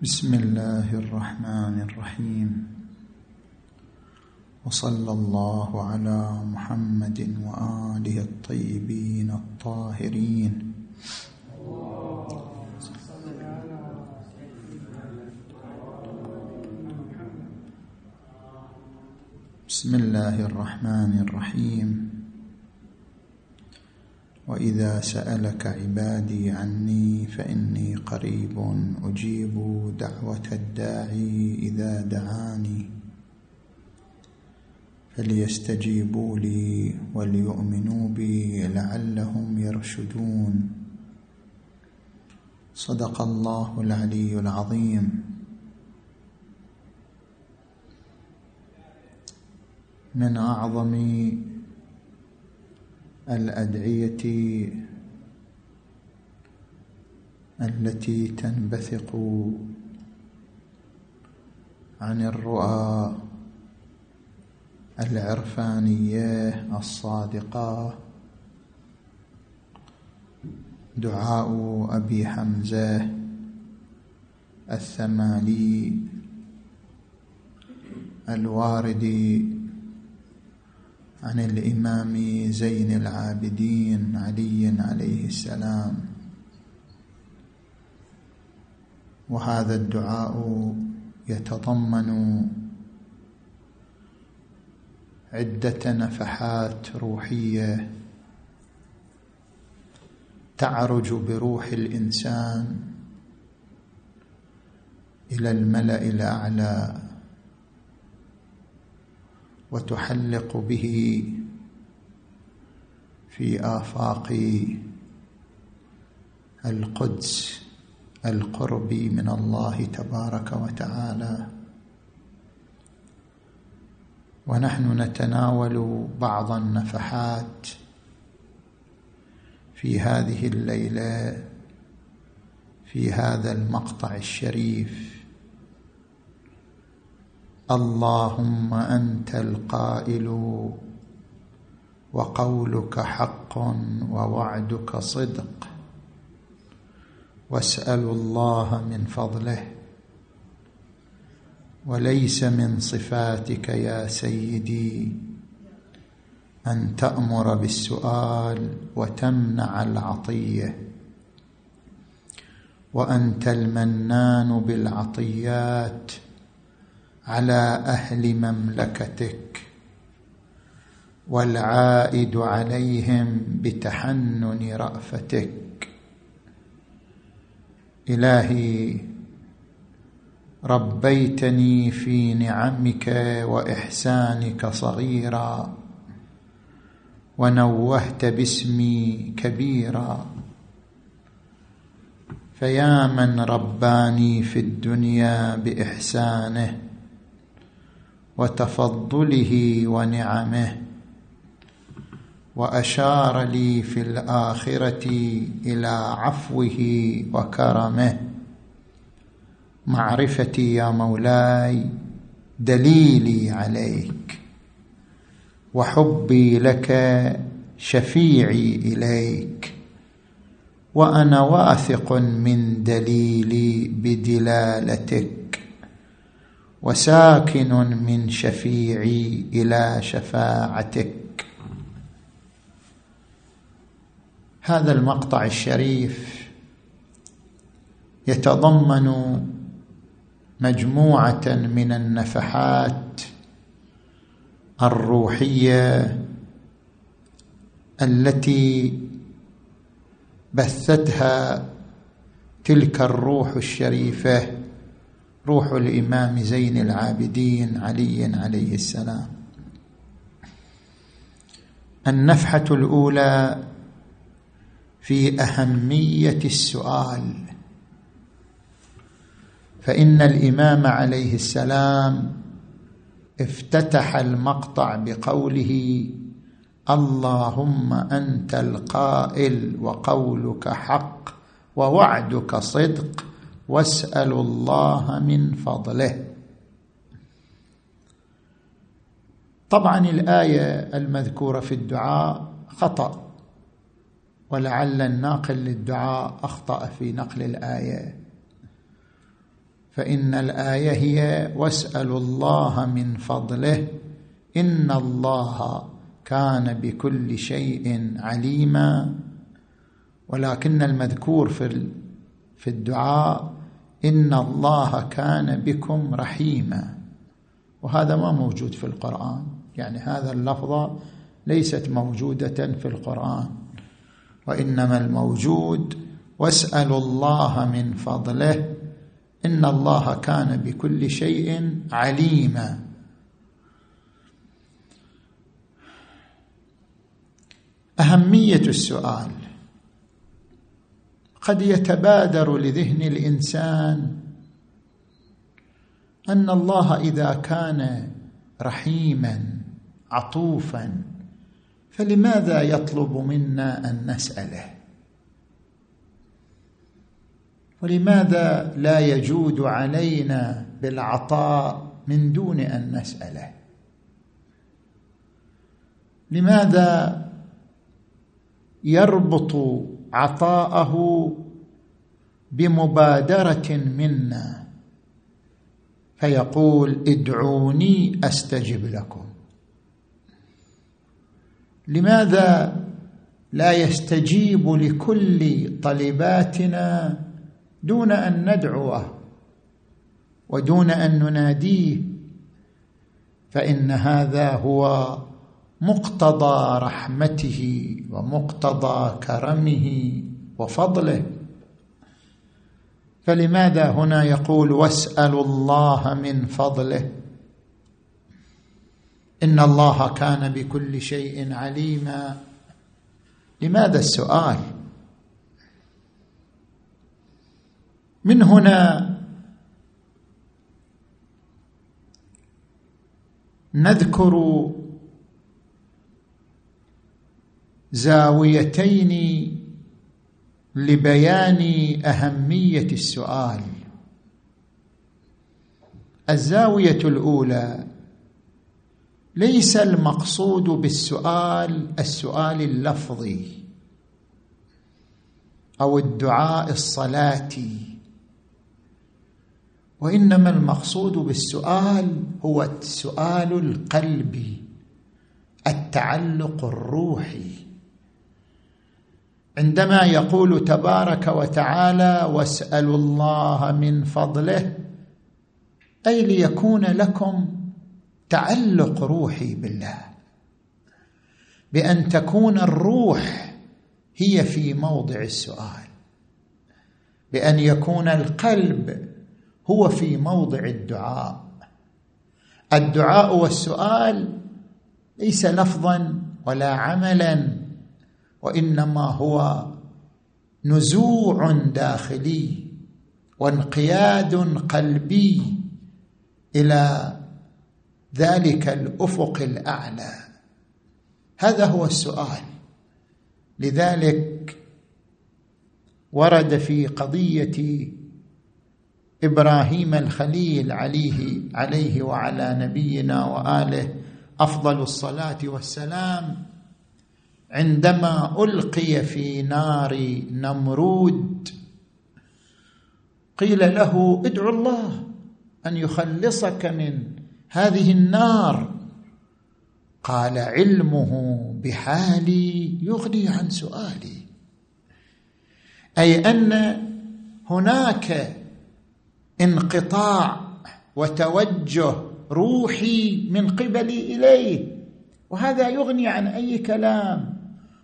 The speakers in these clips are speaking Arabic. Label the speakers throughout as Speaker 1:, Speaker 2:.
Speaker 1: بسم الله الرحمن الرحيم. وصلى الله على محمد وآله الطيبين الطاهرين. بسم الله الرحمن الرحيم. وإذا سألك عبادي عني فإني قريب أجيب دعوة الداعي إذا دعاني. فليستجيبوا لي وليؤمنوا بي لعلهم يرشدون. صدق الله العلي العظيم. من أعظم الأدعية التي تنبثق عن الرؤى العرفانية الصادقة. دعاء أبي حمزة الثمالي الوارد عن الإمام زين العابدين علي عليه السلام. وهذا الدعاء يتضمن عدة نفحات روحية تعرج بروح الإنسان إلى الملأ الأعلى. وتحلق به في آفاق القدس القرب من الله تبارك وتعالى. ونحن نتناول بعض النفحات في هذه الليلة في هذا المقطع الشريف. اللهم أنت القائل وقولك حق ووعدك صدق. واسالوا الله من فضله. وليس من صفاتك يا سيدي أن تأمر بالسؤال وتمنع العطية. وأنت المنان بالعطيات على أهل مملكتك والعائد عليهم بتحنن رأفتك. إلهي ربيتني في نعمك وإحسانك صغيرا ونوهت باسمي كبيرا. فيا من رباني في الدنيا بإحسانه وتفضله ونعمه. وأشار لي في الآخرة إلى عفوه وكرمه. معرفتي يا مولاي دليلي عليك وحبي لك شفيعي إليك وأنا واثق من دليلي بدلالتك. وساكن من شفيعي إلى شفاعتك. هذا المقطع الشريف يتضمن مجموعة من النفحات الروحية التي بثتها تلك الروح الشريفة روح الإمام زين العابدين علي عليه السلام. النفحة الأولى في أهمية السؤال. فإن الإمام عليه السلام افتتح المقطع بقوله اللهم أنت القائل وقولك حق ووعدك صدق. واسألوا الله من فضله. طبعا الآية المذكورة في الدعاء خطأ ولعل الناقل للدعاء أخطأ في نقل الآية. فإن الآية هي واسألوا الله من فضله إن الله كان بكل شيء عليما. ولكن المذكور في في الدعاء ان الله كان بكم رحيما. وهذا ما موجود في القرآن. يعني هذا اللفظه ليست موجودة في القرآن. وإنما الموجود واسألوا الله من فضله. ان الله كان بكل شيء عليما. أهمية السؤال. قد يتبادر لذهن الإنسان أن الله إذا كان رحيما عطوفا فلماذا يطلب منا أن نسأله؟ ولماذا لا يجود علينا بالعطاء من دون أن نسأله؟ لماذا يربط عطاءه بمبادرة منا. فيقول ادعوني أستجب لكم. لماذا لا يستجيب لكل طلباتنا دون أن ندعوه ودون أن نناديه؟ فإن هذا هو مقتضى رحمته ومقتضى كرمه وفضله. فلماذا هنا يقول واسالوا الله من فضله؟ إن الله كان بكل شيء عليما. لماذا السؤال؟ من هنا نذكر زاويتين لبيان أهمية السؤال. الزاوية الأولى ليس المقصود بالسؤال السؤال اللفظي أو الدعاء الصلاتي وإنما المقصود بالسؤال هو السؤال القلبي التعلق الروحي. عندما يقول تبارك وتعالى واسألوا الله من فضله أي ليكون لكم تعلق روحي بالله. بأن تكون الروح هي في موضع السؤال. بأن يكون القلب هو في موضع الدعاء. الدعاء والسؤال ليس لفظا ولا عملا. وإنما هو نزوع داخلي وانقياد قلبي إلى ذلك الأفق الأعلى. هذا هو السؤال. لذلك ورد في قضية إبراهيم الخليل عليه عليه وعلى نبينا وآله أفضل الصلاة والسلام عندما ألقي في نار نمرود قيل له ادعو الله أن يخلصك من هذه النار. قال علمه بحالي يغني عن سؤالي. أي أن هناك انقطاع وتوجه روحي من قبلي إليه وهذا يغني عن أي كلام؟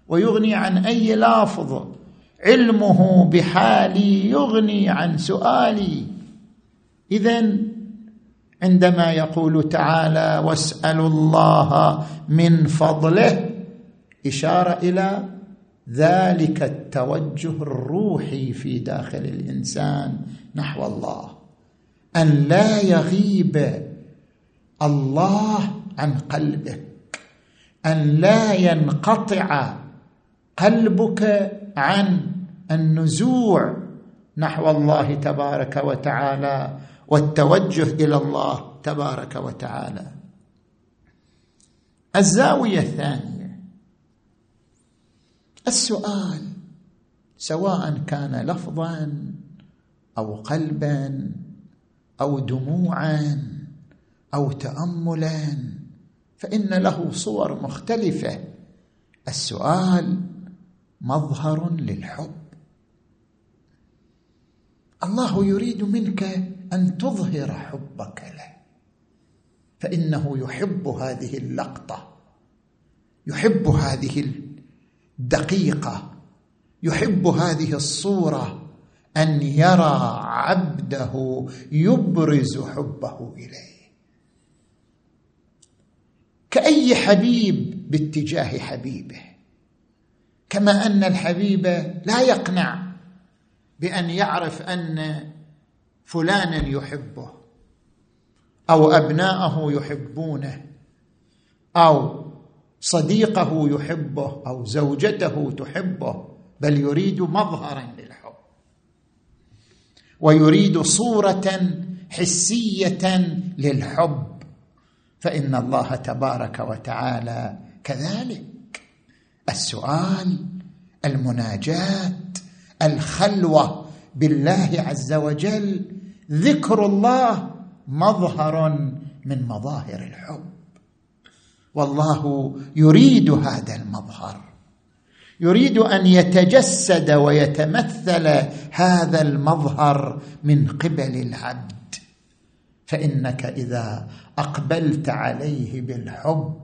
Speaker 1: ويغني عن أي لافظ. علمه بحالي يغني عن سؤالي. اذا عندما يقول تعالى واسألوا الله من فضله إشارة إلى ذلك التوجه الروحي في داخل الإنسان نحو الله. أن لا يغيب الله عن قلبك. أن لا ينقطع قلبك عن النزوع نحو الله تبارك وتعالى والتوجه إلى الله تبارك وتعالى؟ الزاوية الثانية. السؤال سواء كان لفظا أو قلبا أو دموعا أو تاملا فإن له صور مختلفة. السؤال مظهر للحب. الله يريد منك أن تظهر حبك له. فإنه يحب هذه اللقطة. يحب هذه الدقيقة. يحب هذه الصورة. أن يرى عبده يبرز حبه إليه. كأي حبيب باتجاه حبيبه. كما أن الحبيب لا يقنع بأن يعرف أن فلانا يحبه أو أبناءه يحبونه أو صديقه يحبه أو زوجته تحبه بل يريد مظهرا للحب. ويريد صورة حسية للحب. فإن الله تبارك وتعالى كذلك. السؤال المناجات الخلوة بالله عز وجل. ذكر الله مظهر من مظاهر الحب. والله يريد هذا المظهر. يريد أن يتجسد ويتمثل هذا المظهر من قبل العبد. فإنك إذا أقبلت عليه بالحب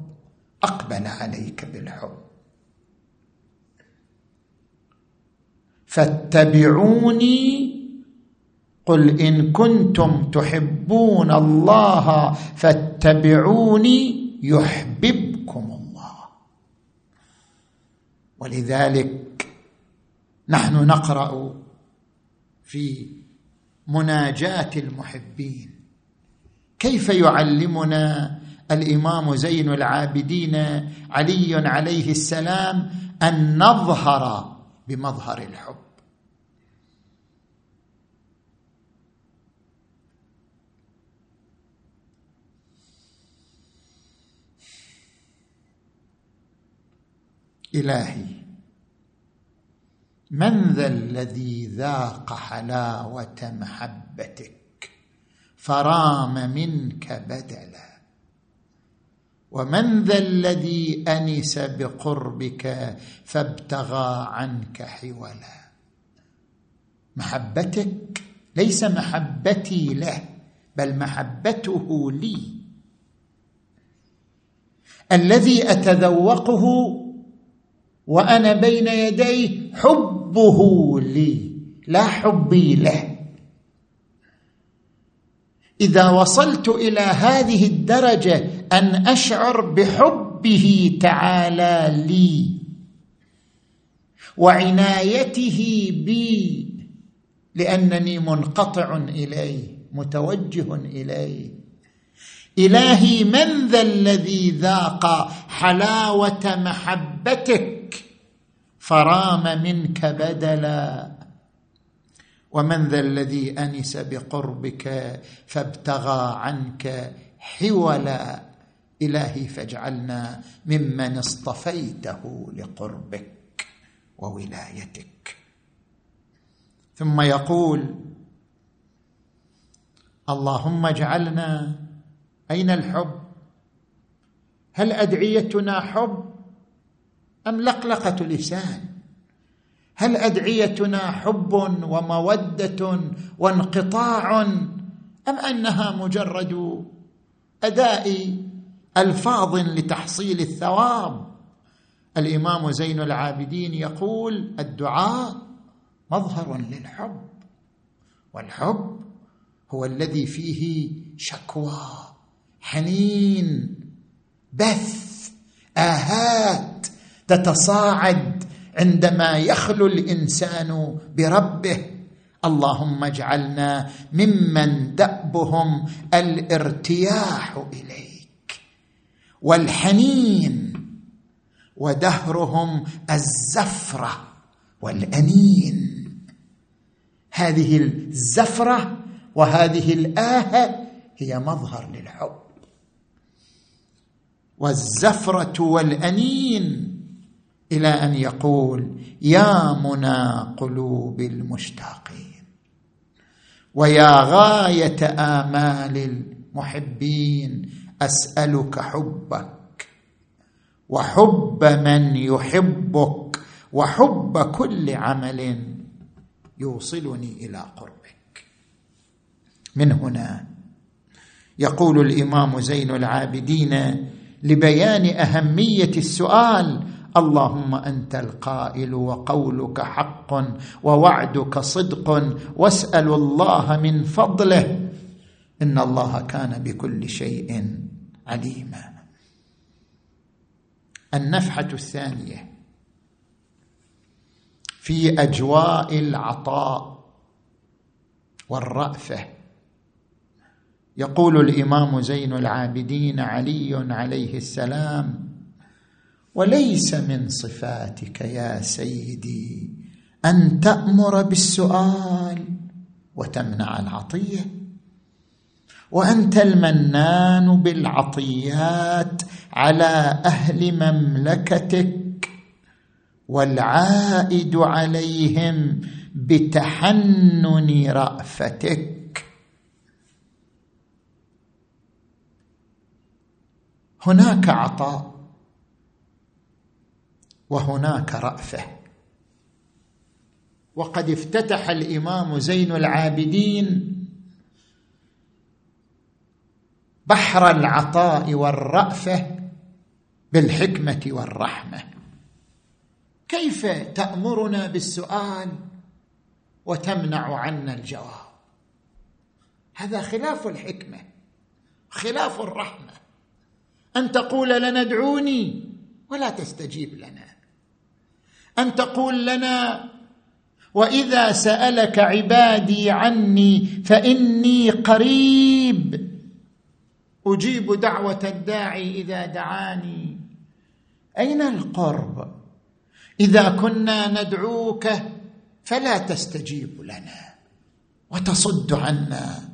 Speaker 1: أقبل عليك بالحب. فاتبعوني قل إن كنتم تحبون الله فاتبعوني يحببكم الله. ولذلك نحن نقرأ في مناجاة المحبين. كيف يعلمنا الإمام زين العابدين علي عليه السلام أن نظهر بمظهر الحب. إلهي من ذا الذي ذاق حلاوة محبتك؟ فرام منك بدلا. ومن ذا الذي أنس بقربك فابتغى عنك حولا. محبتك ليس محبتي له بل محبته لي. الذي أتذوقه وأنا بين يديه حبه لي لا حبي له. إذا وصلت إلى هذه الدرجة أن أشعر بحبه تعالى لي وعنايته بي لأنني منقطع إليه متوجه إليه. إلهي من ذا الذي ذاق حلاوة محبتك؟ فرام منك بدلا. ومن ذا الذي أنس بقربك فابتغى عنك حولا إلهي فاجعلنا ممن اصطفيته لقربك وولايتك. ثم يقول اللهم اجعلنا أين الحب؟ هل أدعيتنا حب أم لقلقة لسان؟ هل أدعيتنا حب ومودة وانقطاع أم أنها مجرد أداء ألفاظ لتحصيل الثواب؟ الإمام زين العابدين يقول الدعاء مظهر للحب والحب هو الذي فيه شكوى حنين بث آهات تتصاعد عندما يخلو الإنسان بربه اللهم اجعلنا ممن دأبهم الارتياح إليك والحنين ودهرهم الزفرة والأنين. هذه الزفرة وهذه الآهة هي مظهر للحب. والزفرة والأنين إلى أن يقول يا منى قلوب المشتاقين ويا غاية آمال المحبين أسألك حبك وحب من يحبك وحب كل عمل يوصلني إلى قربك. من هنا يقول الإمام زين العابدين لبيان أهمية السؤال اللهم أنت القائل وقولك حق ووعدك صدق واسأل الله من فضله. إن الله كان بكل شيء عليما. النفحة الثانية. في أجواء العطاء والرأفة. يقول الإمام زين العابدين علي عليه السلام وليس من صفاتك يا سيدي أن تأمر بالسؤال وتمنع العطية وانت المنان بالعطيات على أهل مملكتك والعائد عليهم بتحنن رأفتك. هناك عطاء. وهناك رأفة. وقد افتتح الإمام زين العابدين بحر العطاء والرأفة بالحكمة والرحمة. كيف تأمرنا بالسؤال وتمنع عنا الجواب؟ هذا خلاف الحكمة خلاف الرحمة. أن تقول لنا ادعوني ولا تستجيب لنا. أن تقول لنا وإذا سألك عبادي عني فإني قريب. أجيب دعوة الداعي إذا دعاني. أين القرب؟ إذا كنا ندعوك فلا تستجيب لنا وتصد عنا.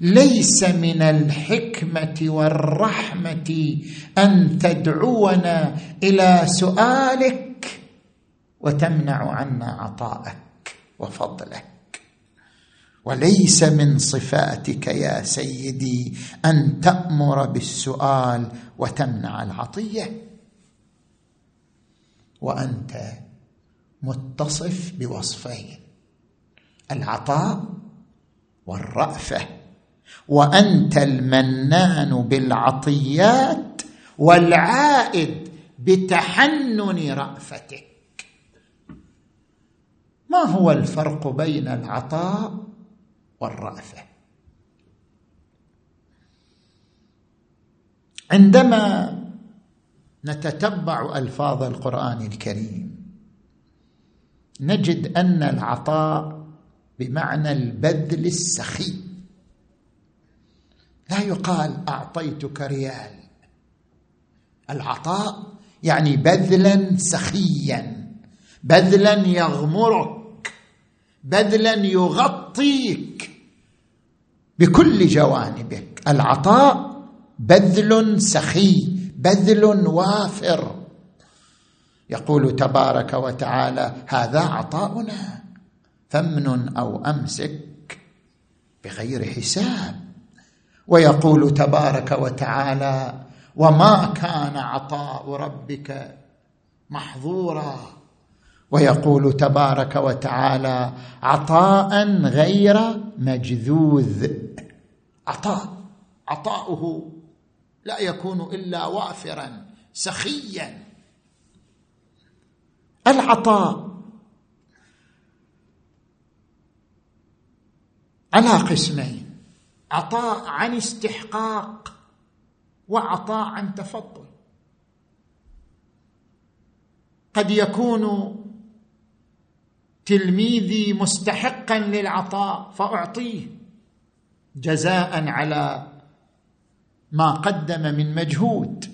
Speaker 1: ليس من الحكمة والرحمة أن تدعونا إلى سؤالك وتمنع عنا عطاءك وفضلك. وليس من صفاتك يا سيدي أن تأمر بالسؤال وتمنع العطية. وأنت متصف بوصفين العطاء والرأفة. وأنت المنان بالعطيات والعائد بتحنن رأفتك. ما هو الفرق بين العطاء والرأفة؟ عندما نتتبع ألفاظ القرآن الكريم نجد أن العطاء بمعنى البذل السخي. لا يقال أعطيتك ريال. العطاء يعني بذلا سخيا بذلا يغمرك. بذلا يغطيك بكل جوانبك. العطاء بذل سخي بذل وافر. يقول تبارك وتعالى هذا عطاؤنا فمن أو أمسك بغير حساب. ويقول تبارك وتعالى وما كان عطاء ربك محظورا. ويقول تبارك وتعالى عطاء غير مجذوذ. عطاء عطاؤه لا يكون إلا وافرا سخيا. العطاء على قسمين عطاء عن استحقاق وعطاء عن تفضل. قد يكون تلميذي مستحقا للعطاء فأعطيه جزاء على ما قدم من مجهود.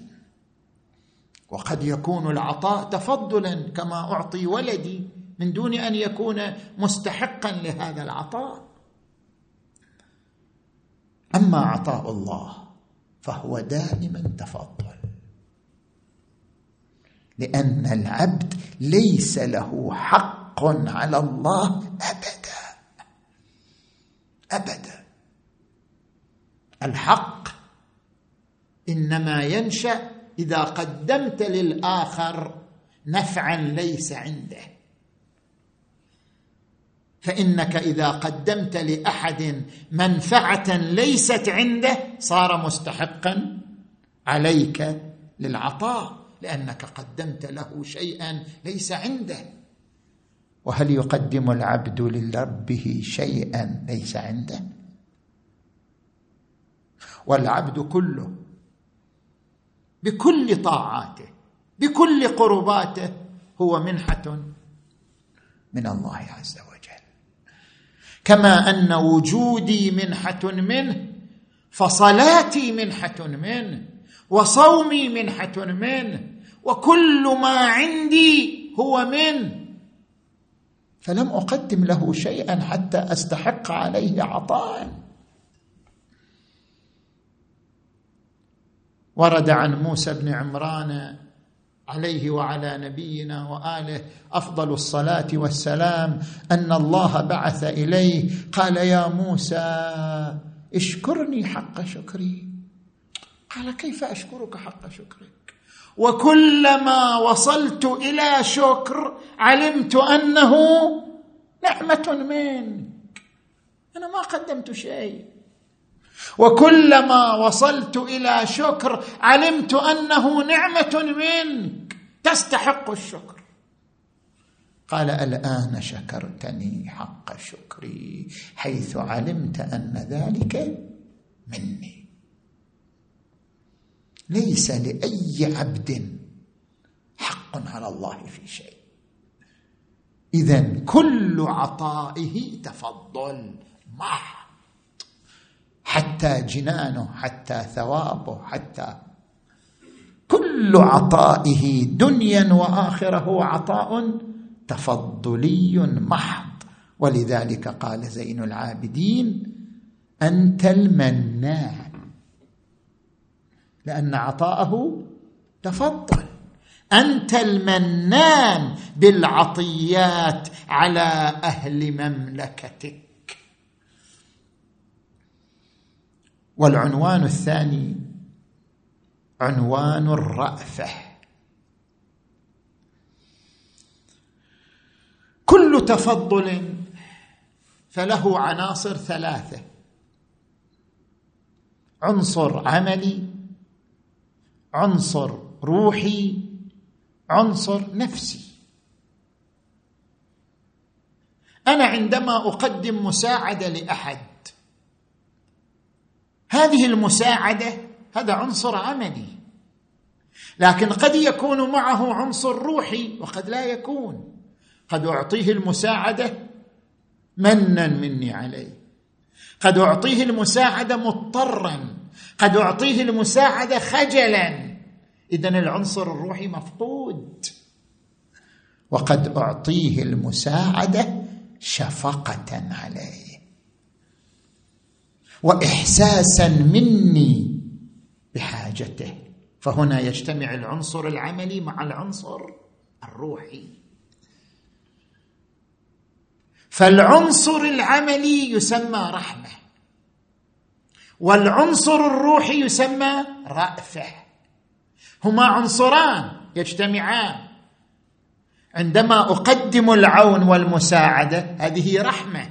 Speaker 1: وقد يكون العطاء تفضلا كما أعطي ولدي من دون أن يكون مستحقا لهذا العطاء. أما عطاء الله فهو دائما تفضل لأن العبد ليس له حق على الله أبدا. الحق إنما ينشأ إذا قدمت للآخر نفعا ليس عنده. فإنك إذا قدمت لأحد منفعة ليست عنده صار مستحقا عليك للعطاء لأنك قدمت له شيئا ليس عنده. وهل يقدم العبد لربه شيئا ليس عنده؟ والعبد كله بكل طاعاته بكل قرباته هو منحة من الله عز وجل. كما أن وجودي منحة منه فصلاتي منحة منه وصومي منحة منه وكل ما عندي هو منه. فلم أقدم له شيئا حتى أستحق عليه عطاء. ورد عن موسى بن عمران عليه وعلى نبينا وآله أفضل الصلاة والسلام أن الله بعث إليه. قال يا موسى اشكرني حق شكري. قال كيف أشكرك حق شكرك؟ وكلما وصلت إلى شكر علمت أنه نعمة منك. أنا ما قدمت شيء. وكلما وصلت إلى شكر علمت أنه نعمة منك. تستحق الشكر. قال الآن شكرتني حق شكري حيث علمت أن ذلك مني. ليس لأي عبد حق على الله في شيء. اذا كل عطائه تفضل محض حتى جنانه حتى ثوابه حتى كل عطائه دنيا وآخرة هو عطاء تفضلي محض ولذلك قال زين العابدين أنت المنان لأن عطاءه تفضل. أنت المنان بالعطيات على أهل مملكتك. والعنوان الثاني عنوان الرأفة. كل تفضل فله عناصر ثلاثة. عنصر عملي عنصر روحي عنصر نفسي. أنا عندما أقدم مساعدة لأحد هذه المساعدة هذا عنصر عملي لكن قد يكون معه عنصر روحي وقد لا يكون. قد أعطيه المساعدة منا مني عليه. قد أعطيه المساعدة مضطرا. قد أعطيه المساعدة خجلا. اذا العنصر الروحي مفقود. وقد أعطيه المساعدة شفقة عليه. واحساسا مني بحاجته. فهنا يجتمع العنصر العملي مع العنصر الروحي. فالعنصر العملي يسمى رحمة. والعنصر الروحي يسمى رأفة. هما عنصران يجتمعان. عندما أقدم العون والمساعدة هذه رحمة.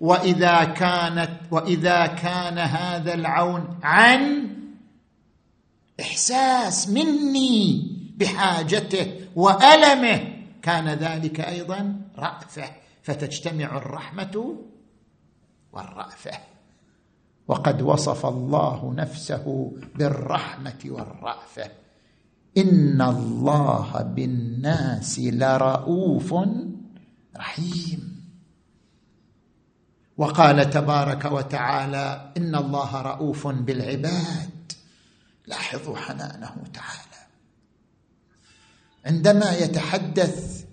Speaker 1: وإذا كانت وإذا كان هذا العون عن إحساس مني بحاجته وألمه كان ذلك أيضا رأفة. فتجتمع الرحمة والرأفة. وقد وصف الله نفسه بالرحمة والرأفة. ان الله بالناس لرؤوف رحيم. وقال تبارك وتعالى ان الله رؤوف بالعباد. لاحظوا حنانه تعالى. عندما يتحدث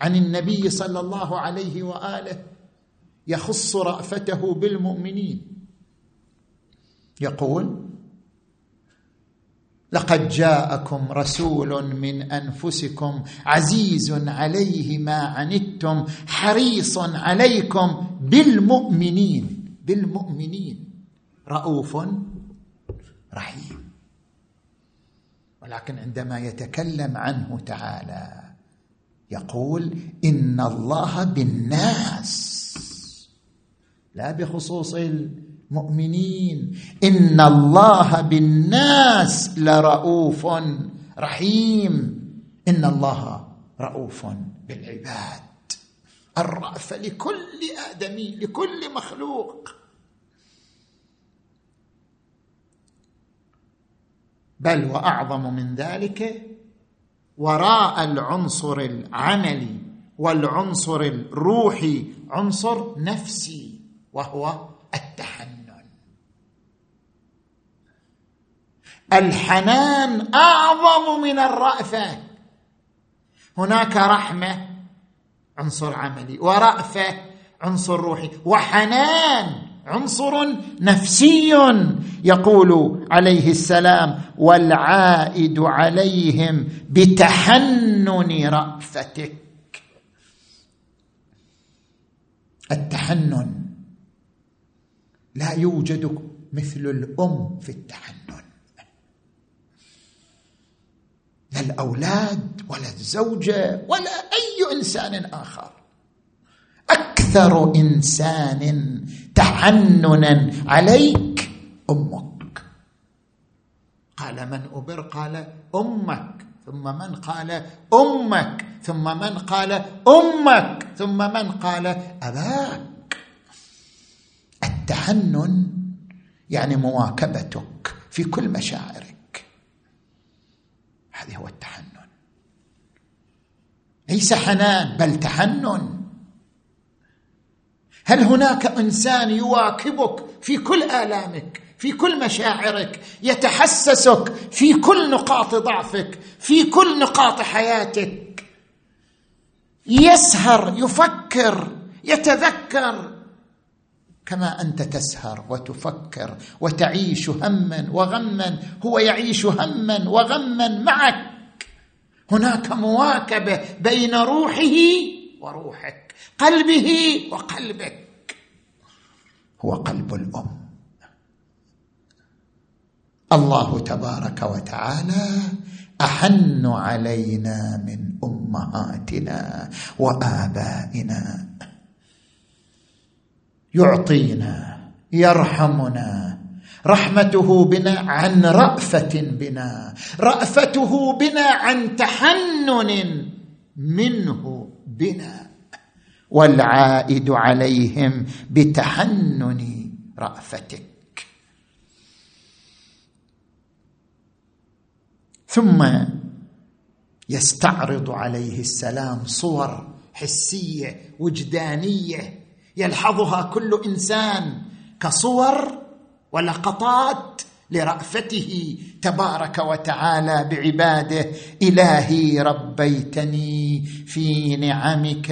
Speaker 1: عن النبي صلى الله عليه وآله يخص رأفته بالمؤمنين. يقول لقد جاءكم رسول من أنفسكم عزيز عليه ما عنتم حريص عليكم بالمؤمنين بالمؤمنين. رؤوف رحيم. ولكن عندما يتكلم عنه تعالى يقول إن الله بالناس لا بخصوص المؤمنين. إن الله بالناس لرؤوف رحيم. إن الله رؤوف بالعباد. الرأفة لكل آدمي لكل مخلوق. بل وأعظم من ذلك وراء العنصر العملي والعنصر الروحي عنصر نفسي وهو التحنن الحنان أعظم من الرأفة. هناك رحمة عنصر عملي ورأفة عنصر روحي وحنان عنصر نفسي. يقول عليه السلام والعائد عليهم بتحنن رأفتك. التحنن لا يوجد مثل الأم في التحنن. لا الأولاد ولا الزوجة ولا أي إنسان آخر. أكثر إنسان تحننا عليك أمك. قال من أبر قال أمك ثم من قال أمك ثم من قال أمك ثم من قال أباك. التحنن يعني مواكبتك في كل مشاعرك. هذه هو التحنن. ليس حنان بل تحنن. هل هناك إنسان يواكبك في كل آلامك في كل مشاعرك يتحسسك في كل نقاط ضعفك في كل نقاط حياتك؟ يسهر يفكر يتذكر. كما أنت تسهر وتفكر وتعيش هما وغما هو يعيش هما وغما معك. هناك مواكبة بين روحه وروحك قلبه وقلبك. هو قلب الأم. الله تبارك وتعالى أحن علينا من أمهاتنا وآبائنا. يعطينا يرحمنا. رحمته بنا عن رأفة بنا. رأفته بنا عن تحنن منه بنا. والعائد عليهم بتحنن رأفتك. ثم يستعرض عليه السلام صور حسية وجدانية يلحظها كل إنسان كصور ولقطات لرأفته تبارك وتعالى بعباده إلهي ربيتني في نعمك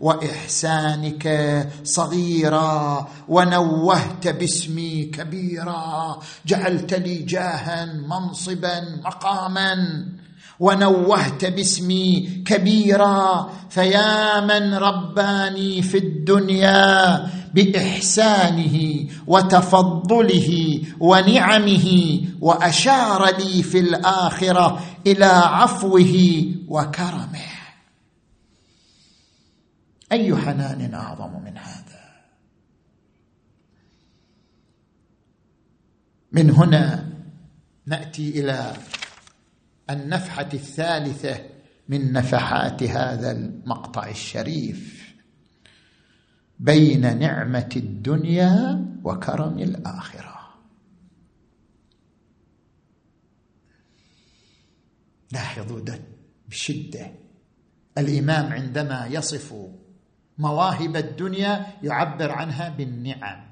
Speaker 1: وإحسانك صغيرا ونوهت باسمي كبيرا جعلت لي جاها منصبا مقاما. ونوهت باسمي كبيرا فيا من رباني في الدنيا بإحسانه وتفضله ونعمه وأشار لي في الآخرة إلى عفوه وكرمه. اي حنان أعظم من هذا. من هنا نأتي إلى النفحة الثالثة من نفحات هذا المقطع الشريف. بين نعمة الدنيا وكرم الآخرة. لاحظوا ده بشدة. الإمام عندما يصف مواهب الدنيا يعبر عنها بالنعم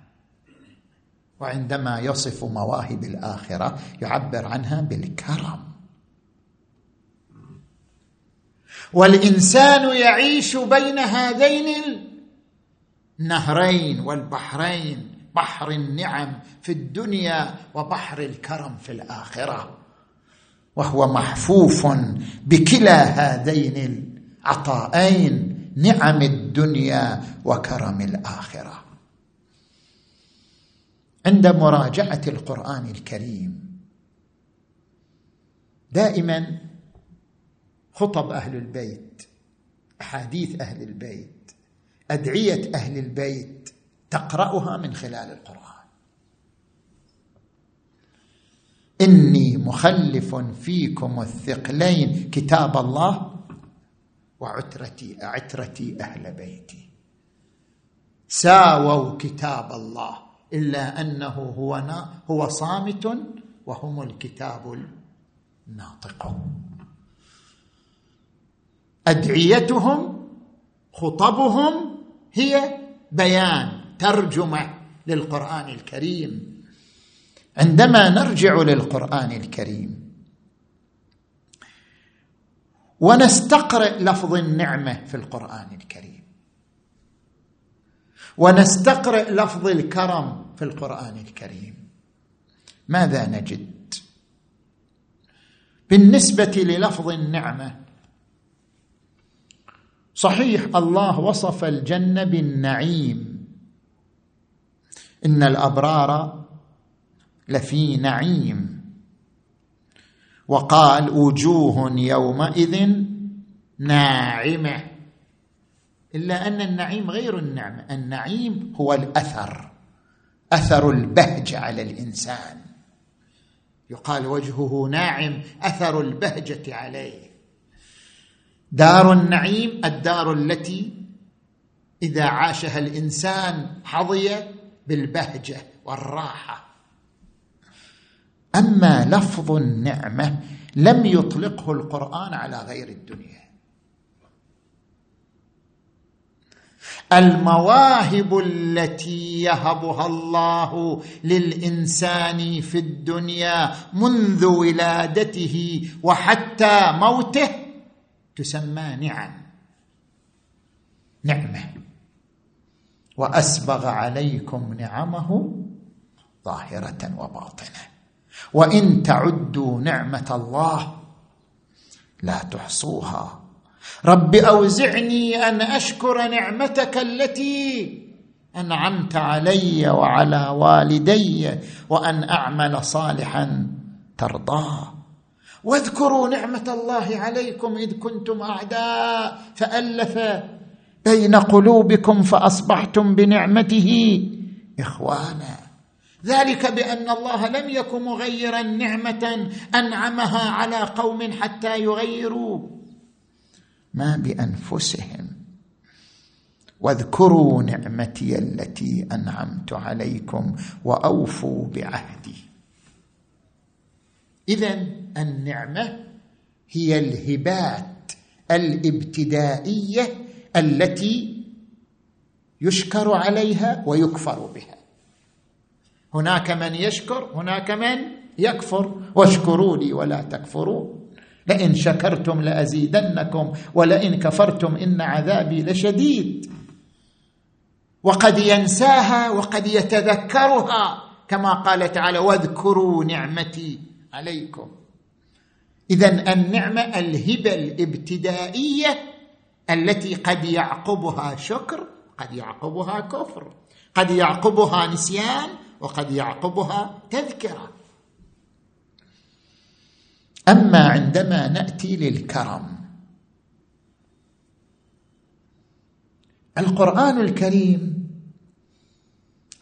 Speaker 1: وعندما يصف مواهب الآخرة يعبر عنها بالكرم. والإنسان يعيش بين هذين النهرين والبحرين بحر النعم في الدنيا وبحر الكرم في الآخرة. وهو محفوف بكلا هذين العطاءين نعم الدنيا وكرم الآخرة. عند مراجعة القرآن الكريم دائما خطب أهل البيت أحاديث أهل البيت أدعية أهل البيت تقرأها من خلال القرآن. إني مخلف فيكم الثقلين كتاب الله وعترتي عترتي أهل بيتي. ساووا كتاب الله إلا أنه هو هو صامت وهم الكتاب الناطق. أدعيتهم خطبهم هي بيان ترجمة للقرآن الكريم. عندما نرجع للقرآن الكريم ونستقرئ لفظ النعمة في القرآن الكريم. ونستقرئ لفظ الكرم في القرآن الكريم. ماذا نجد؟ بالنسبة للفظ النعمة صحيح. الله وصف الجنة بالنعيم. إن الأبرار لفي نعيم. وقال وجوه يومئذ ناعمة. إلا أن النعيم غير النعمة. النعيم هو الأثر. أثر البهجه على الإنسان. يقال وجهه ناعم. أثر البهجة عليه. دار النعيم الدار التي إذا عاشها الإنسان حظي بالبهجة والراحة. أما لفظ النعمة لم يطلقه القرآن على غير الدنيا. المواهب التي يهبها الله للإنسان في الدنيا منذ ولادته وحتى موته تسمى نعم. نعمة. وأسبغ عليكم نعمه ظاهرة وباطنة. وإن تعدوا نعمة الله لا تحصوها. رب أوزعني أن أشكر نعمتك التي أنعمت علي وعلى والدي وأن أعمل صالحا ترضاه. واذكروا نعمة الله عليكم إذ كنتم أعداء فألف بين قلوبكم فأصبحتم بنعمته إخوانا. ذلك بأن الله لم يكن مغيرا نعمة أنعمها على قوم حتى يغيروا ما بأنفسهم. واذكروا نعمتي التي أنعمت عليكم وأوفوا بعهدي. اذا النعمة هي الهبات الإبتدائية التي يشكر عليها ويكفر بها. هناك من يشكر هناك من يكفر. واشكروا لي ولا تكفرون لئن شكرتم لأزيدنكم ولئن كفرتم إن عذابي لشديد. وقد ينساها وقد يتذكرها كما قال تعالى واذكروا نعمتي عليكم. اذا النعمة الهبة الابتدائية التي قد يعقبها شكر قد يعقبها كفر قد يعقبها نسيان وقد يعقبها تذكرة. أما عندما نأتي للكرم القرآن الكريم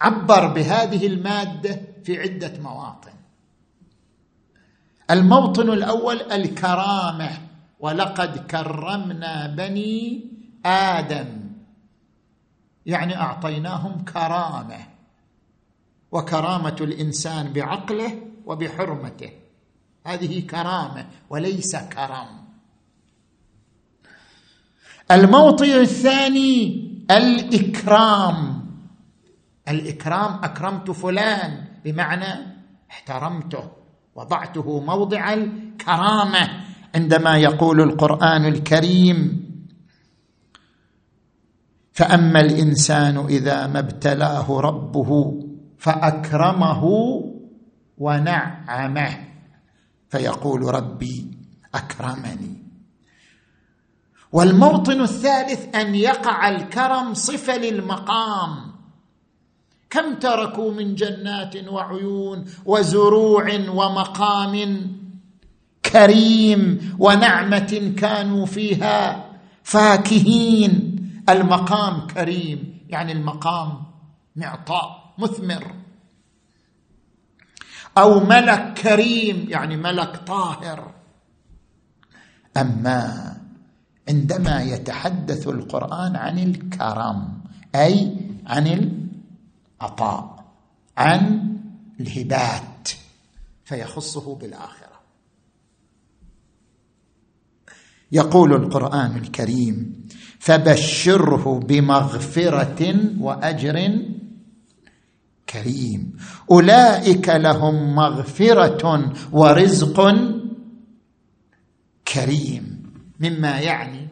Speaker 1: عبر بهذه المادة في عدة مواطن. الموطن الأول الكرامة. ولقد كرمنا بني آدم. يعني أعطيناهم كرامة. وكرامة الإنسان بعقله وبحرمته. هذه كرامة وليس كرم. الموطن الثاني الإكرام. الإكرام أكرمت فلان. بمعنى احترمته. وضعته موضع الكرامة عندما يقول القرآن الكريم. فأما الإنسان إذا ما ابتلاه ربه فأكرمه ونعمه. فيقول ربي أكرمني. والموطن الثالث أن يقع الكرم صفة للمقام. كم تركوا من جنات وعيون وزروع ومقام كريم ونعمة كانوا فيها فاكهين. المقام كريم يعني المقام معطاء مثمر. أو ملك كريم يعني ملك طاهر. أما عندما يتحدث القرآن عن الكرم أي عن العطاء عن الهبات فيخصه بالآخرة. يقول القرآن الكريم فبشره بمغفرة وأجر كريم. أولئك لهم مغفرة ورزق كريم. مما يعني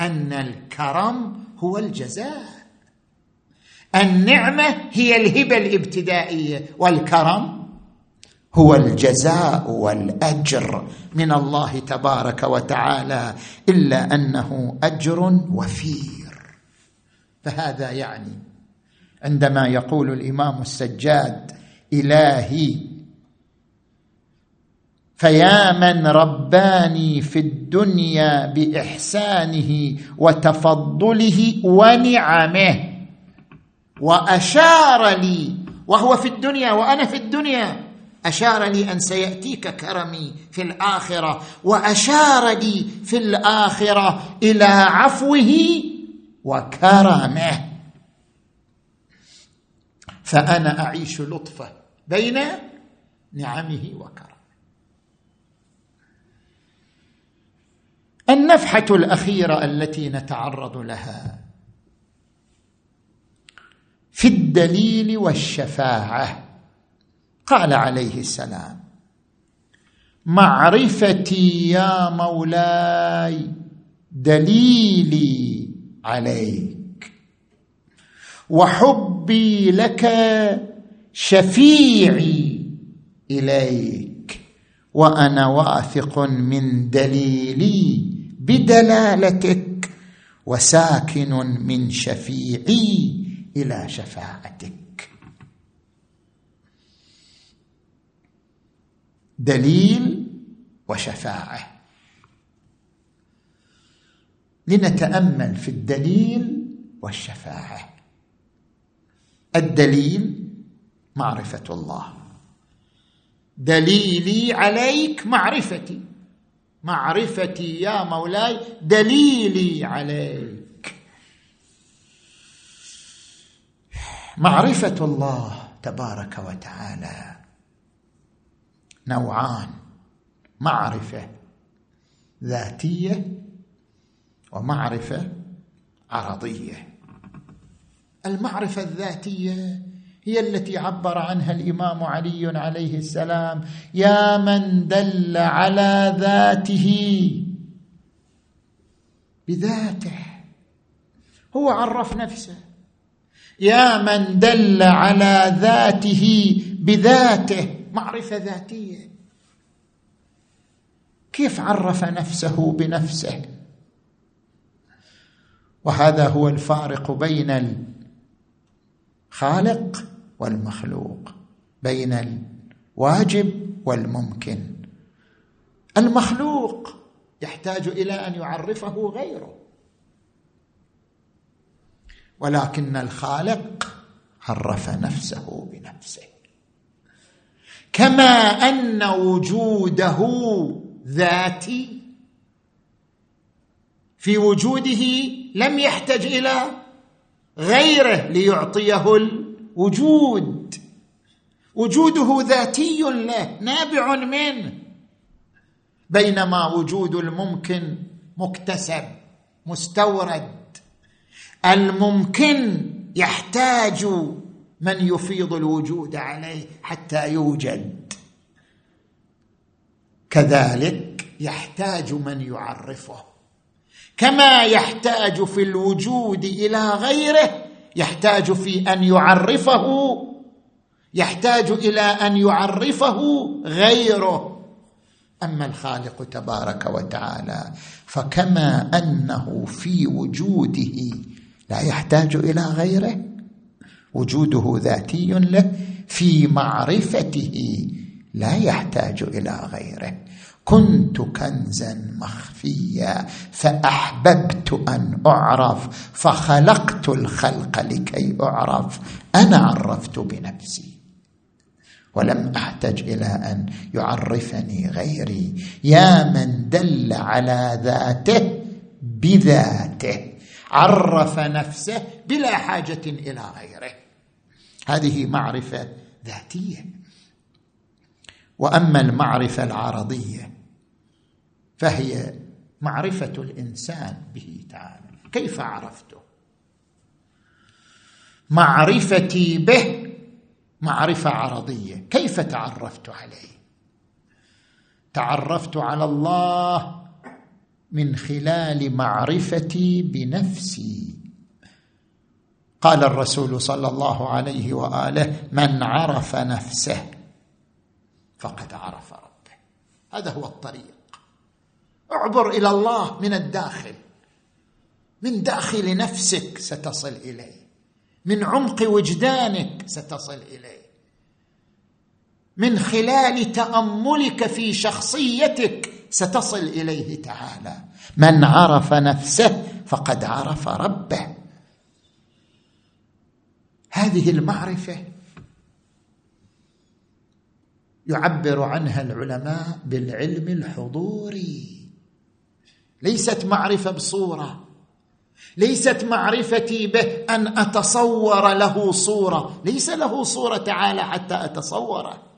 Speaker 1: أن الكرم هو الجزاء. النعمة هي الهبة الابتدائية والكرم هو الجزاء والأجر من الله تبارك وتعالى إلا أنه أجر وفير. فهذا يعني عندما يقول الإمام السجاد إلهي فيا من رباني في الدنيا بإحسانه وتفضله ونعمه. وأشار لي وهو في الدنيا وأنا في الدنيا أشار لي أن سيأتيك كرمي في الآخرة وأشار لي في الآخرة إلى عفوه وكرمه. فأنا أعيش لطفه بين نعمه وكرمه. النفحة الأخيرة التي نتعرض لها في الدليل والشفاعة. قال عليه السلام معرفتي يا مولاي دليلي عليك وحبي لك شفيعي إليك وأنا واثق من دليلي بدلالتك وساكن من شفيعي إلى شفاعتك. دليل وشفاعة. لنتأمل في الدليل والشفاعة. الدليل معرفة الله. دليلي عليك معرفتي. معرفتي يا مولاي دليلي عليك. معرفة الله تبارك وتعالى. نوعان. معرفة ذاتية ومعرفة عرضية. المعرفة الذاتية هي التي عبر عنها الإمام علي عليه السلام. يا من دل على ذاته. بذاته. هو عرف نفسه. يا من دل على ذاته بذاته معرفة ذاتية. كيف عرف نفسه بنفسه؟ وهذا هو الفارق بين الخالق والمخلوق بين الواجب والممكن. المخلوق يحتاج إلى أن يعرفه غيره. ولكن الخالق عرف نفسه بنفسه. كما أن وجوده ذاتي في وجوده لم يحتج إلى غيره ليعطيه الوجود. وجوده ذاتي له نابع منه. بينما وجود الممكن مكتسب مستورد الممكن يحتاج من يفيض الوجود عليه حتى يوجد. كذلك يحتاج من يعرفه. كما يحتاج في الوجود إلى غيره يحتاج في أن يعرفه يحتاج إلى أن يعرفه غيره. أما الخالق تبارك وتعالى فكما أنه في وجوده لا يحتاج إلى غيره. وجوده ذاتي له في معرفته. لا يحتاج إلى غيره. كنت كنزا مخفيا فأحببت أن أعرف فخلقت الخلق لكي أعرف. أنا عرفت بنفسي. ولم احتج إلى أن يعرفني غيري. يا من دل على ذاته بذاته. عرف نفسه بلا حاجة إلى غيره. هذه معرفة ذاتية. وأما المعرفة العرضية فهي معرفة الإنسان به تعالى. كيف عرفته؟ معرفتي به معرفة عرضية. كيف تعرفت عليه؟ تعرفت على الله من خلال معرفتي بنفسي. قال الرسول صلى الله عليه وآله من عرف نفسه فقد عرف ربه. هذا هو الطريق. اعبر إلى الله من الداخل. من داخل نفسك ستصل إليه. من عمق وجدانك ستصل إليه. من خلال تأملك في شخصيتك ستصل إليه تعالى. من عرف نفسه فقد عرف ربه. هذه المعرفة يعبر عنها العلماء بالعلم الحضوري. ليست معرفة بصورة. ليست معرفتي به أن أتصور له صورة. ليس له صورة تعالى حتى أتصوره.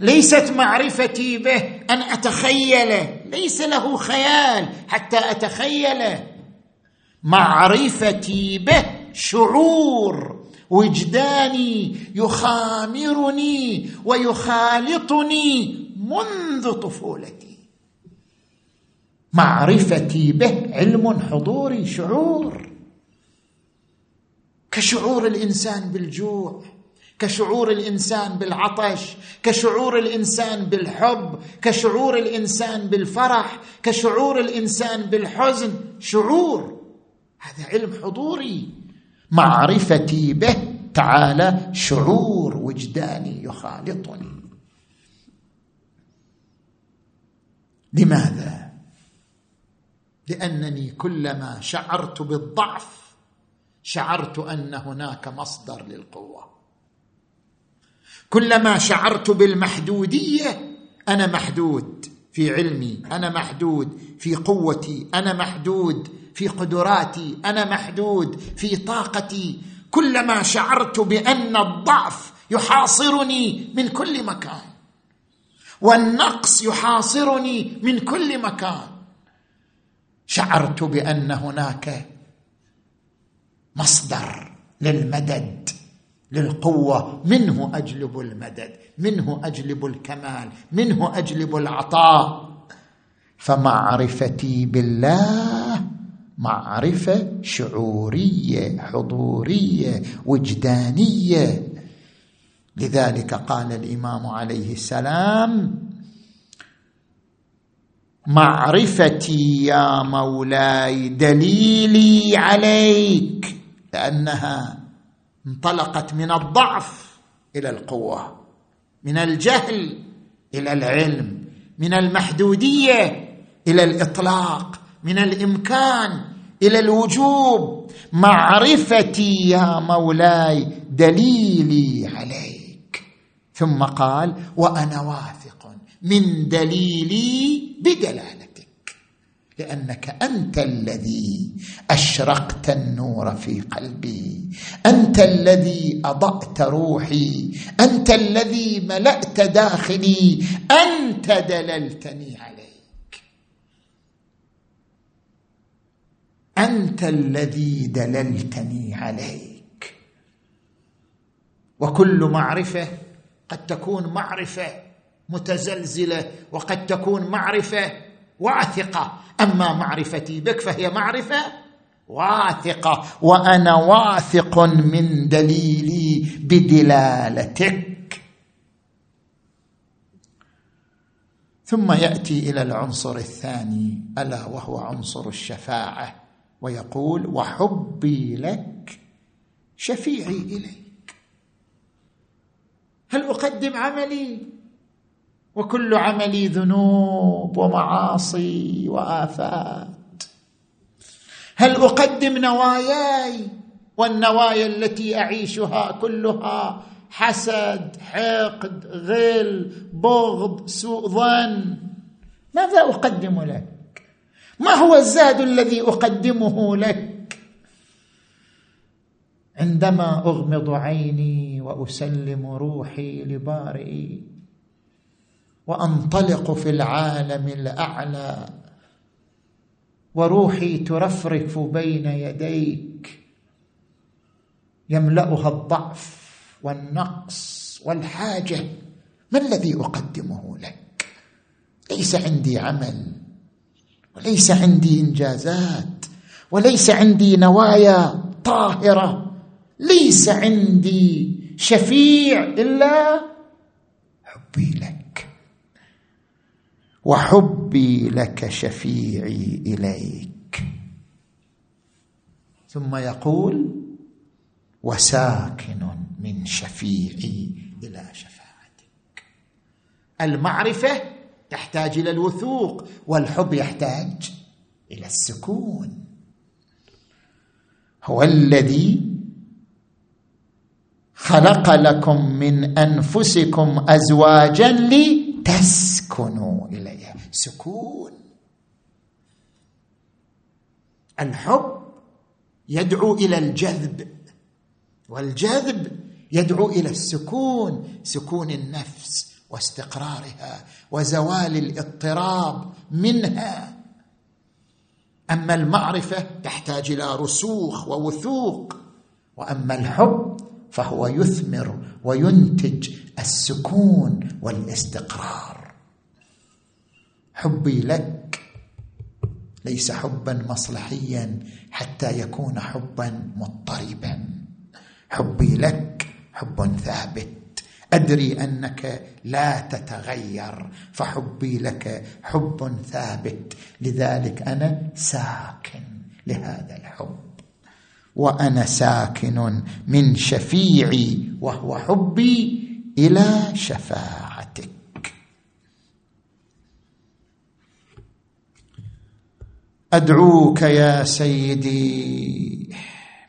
Speaker 1: ليست معرفتي به أن اتخيله ليس له خيال حتى اتخيله معرفتي به شعور وجداني يخامرني ويخالطني منذ طفولتي. معرفتي به علم حضوري شعور. كشعور الإنسان بالجوع. كشعور الإنسان بالعطش كشعور الإنسان بالحب كشعور الإنسان بالفرح كشعور الإنسان بالحزن. شعور! هذا علم حضوري. معرفتي به تعالى شعور وجداني يخالطني. لماذا؟ لأنني كلما شعرت بالضعف شعرت أن هناك مصدر للقوة. كلما شعرت بالمحدودية أنا محدود في علمي أنا محدود في قوتي أنا محدود في قدراتي أنا محدود في طاقتي. كلما شعرت بأن الضعف يحاصرني من كل مكان والنقص يحاصرني من كل مكان. شعرت بأن هناك مصدر للمدد. للقوة منه أجلب المدد منه أجلب الكمال منه أجلب العطاء. فمعرفتي بالله معرفة شعورية حضورية وجدانية. لذلك قال الإمام عليه السلام معرفتي يا مولاي دليلي عليك لأنها انطلقت من الضعف إلى القوة من الجهل إلى العلم من المحدودية إلى الإطلاق من الإمكان إلى الوجوب. معرفتي يا مولاي دليلي عليك. ثم قال وأنا واثق من دليلي بدلالتك لأنك أنت الذي أشرقت النور في قلبي. أنت الذي أضأت روحي. أنت الذي ملأت داخلي. أنت دللتني عليه أنت الذي دللتني عليك. وكل معرفة قد تكون معرفة متزلزلة وقد تكون معرفة واثقة. أما معرفتي بك فهي معرفة واثقة. وأنا واثق من دليلي بدلالتك. ثم يأتي إلى العنصر الثاني ألا وهو عنصر الشفاعة ويقول وحبي لك شفيعي إليك. هل أقدم عملي؟ وكل عملي ذنوب ومعاصي وآفات. هل أقدم نواياي والنوايا التي أعيشها كلها حسد حقد غل بغض سوء ظن؟ ماذا أقدم لك؟ ما هو الزاد الذي أقدمه لك؟ عندما أغمض عيني وأسلم روحي لبارئي وأنطلق في العالم الأعلى وروحي ترفرف بين يديك. يملأها الضعف والنقص والحاجة. ما الذي أقدمه لك؟ ليس عندي عمل وليس عندي إنجازات وليس عندي نوايا طاهرة. ليس عندي شفيع إلا حبي وحبي لك شفيعي إليك. ثم يقول وساكن من شفيعي إلى شفاعتك. المعرفة تحتاج إلى الوثوق والحب يحتاج إلى السكون. هو الذي خلق لكم من أنفسكم أزواجا لتسكنوا اليها سكون. الحب يدعو إلى الجذب والجذب يدعو إلى السكون سكون النفس واستقرارها وزوال الاضطراب منها. أما المعرفة تحتاج إلى رسوخ ووثوق وأما الحب فهو يثمر وينتج السكون والاستقرار. حبي لك. ليس حبا مصلحيا حتى يكون حبا مضطربا. حبي لك حب ثابت. أدري أنك لا تتغير فحبي لك حب ثابت. لذلك أنا ساكن لهذا الحب. وأنا ساكن من شفيعي وهو حبي إلى شفاعتك. أدعوك يا سيدي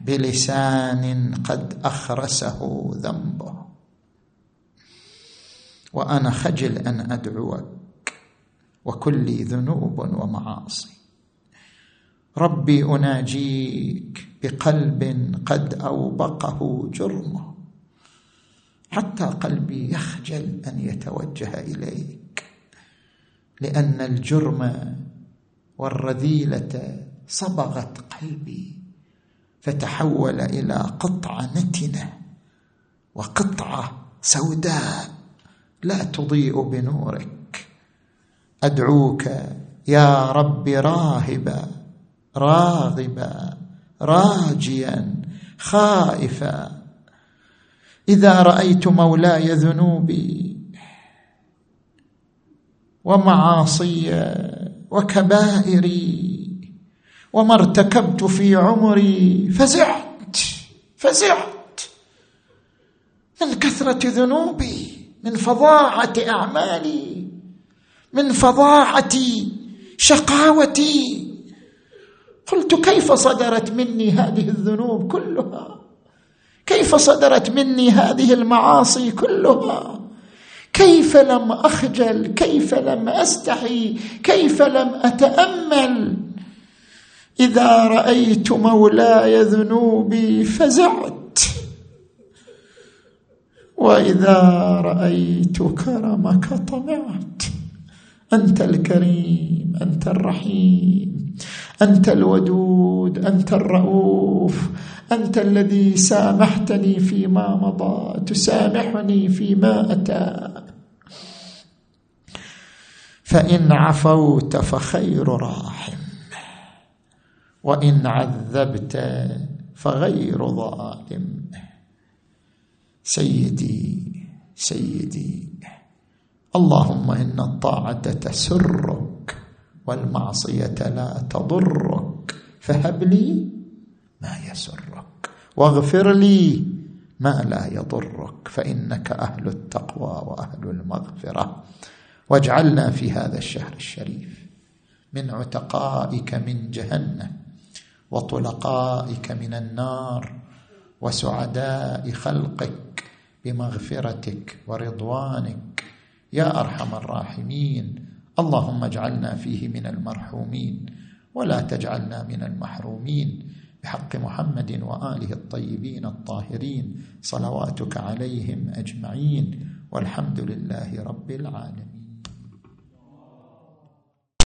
Speaker 1: بلسان قد أخرسه ذنبه. وأنا خجل أن أدعوك وكلي ذنوب ومعاصي. ربي أناجيك بقلب قد أوبقه جرمه حتى قلبي يخجل أن يتوجه إليك. لأن الجرم والرذيلة صبغت قلبي فتحول إلى قطعه نتنة وقطعه سوداء لا تضيء بنورك. أدعوك يا رب راهبا راغبا راجيا خائفا. إذا رأيت مولاي ذنوبي ومعاصي وكبائري وما ارتكبت في عمري فزعت فزعت. من كثرة ذنوبي من فظاعة أعمالي من فظاعة شقاوتي. قلت كيف صدرت مني هذه الذنوب كلها؟ كيف صدرت مني هذه المعاصي كلها؟ كيف لم أخجل؟ كيف لم أستحي؟ كيف لم أتأمل؟ إذا رأيت مولاي ذنوبي فزعت. وإذا رأيت كرمك طمعت. أنت الكريم أنت الرحيم أنت الودود أنت الرؤوف أنت الذي سامحتني فيما مضى تسامحني فيما أتى. فإن عفوت فخير راحم. وإن عذبت فغير ظالم. سيدي سيدي اللهم إن الطاعة تسرك والمعصية لا تضرك فهب لي ما يسرك واغفر لي ما لا يضرك فإنك أهل التقوى وأهل المغفرة. واجعلنا في هذا الشهر الشريف من عتقائك من جهنم وطلقائك من النار وسعداء خلقك بمغفرتك ورضوانك. يا أرحم الراحمين اللهم اجعلنا فيه من المرحومين ولا تجعلنا من المحرومين. بحق محمد وآله الطيبين الطاهرين صلواتك عليهم أجمعين والحمد لله رب العالمين.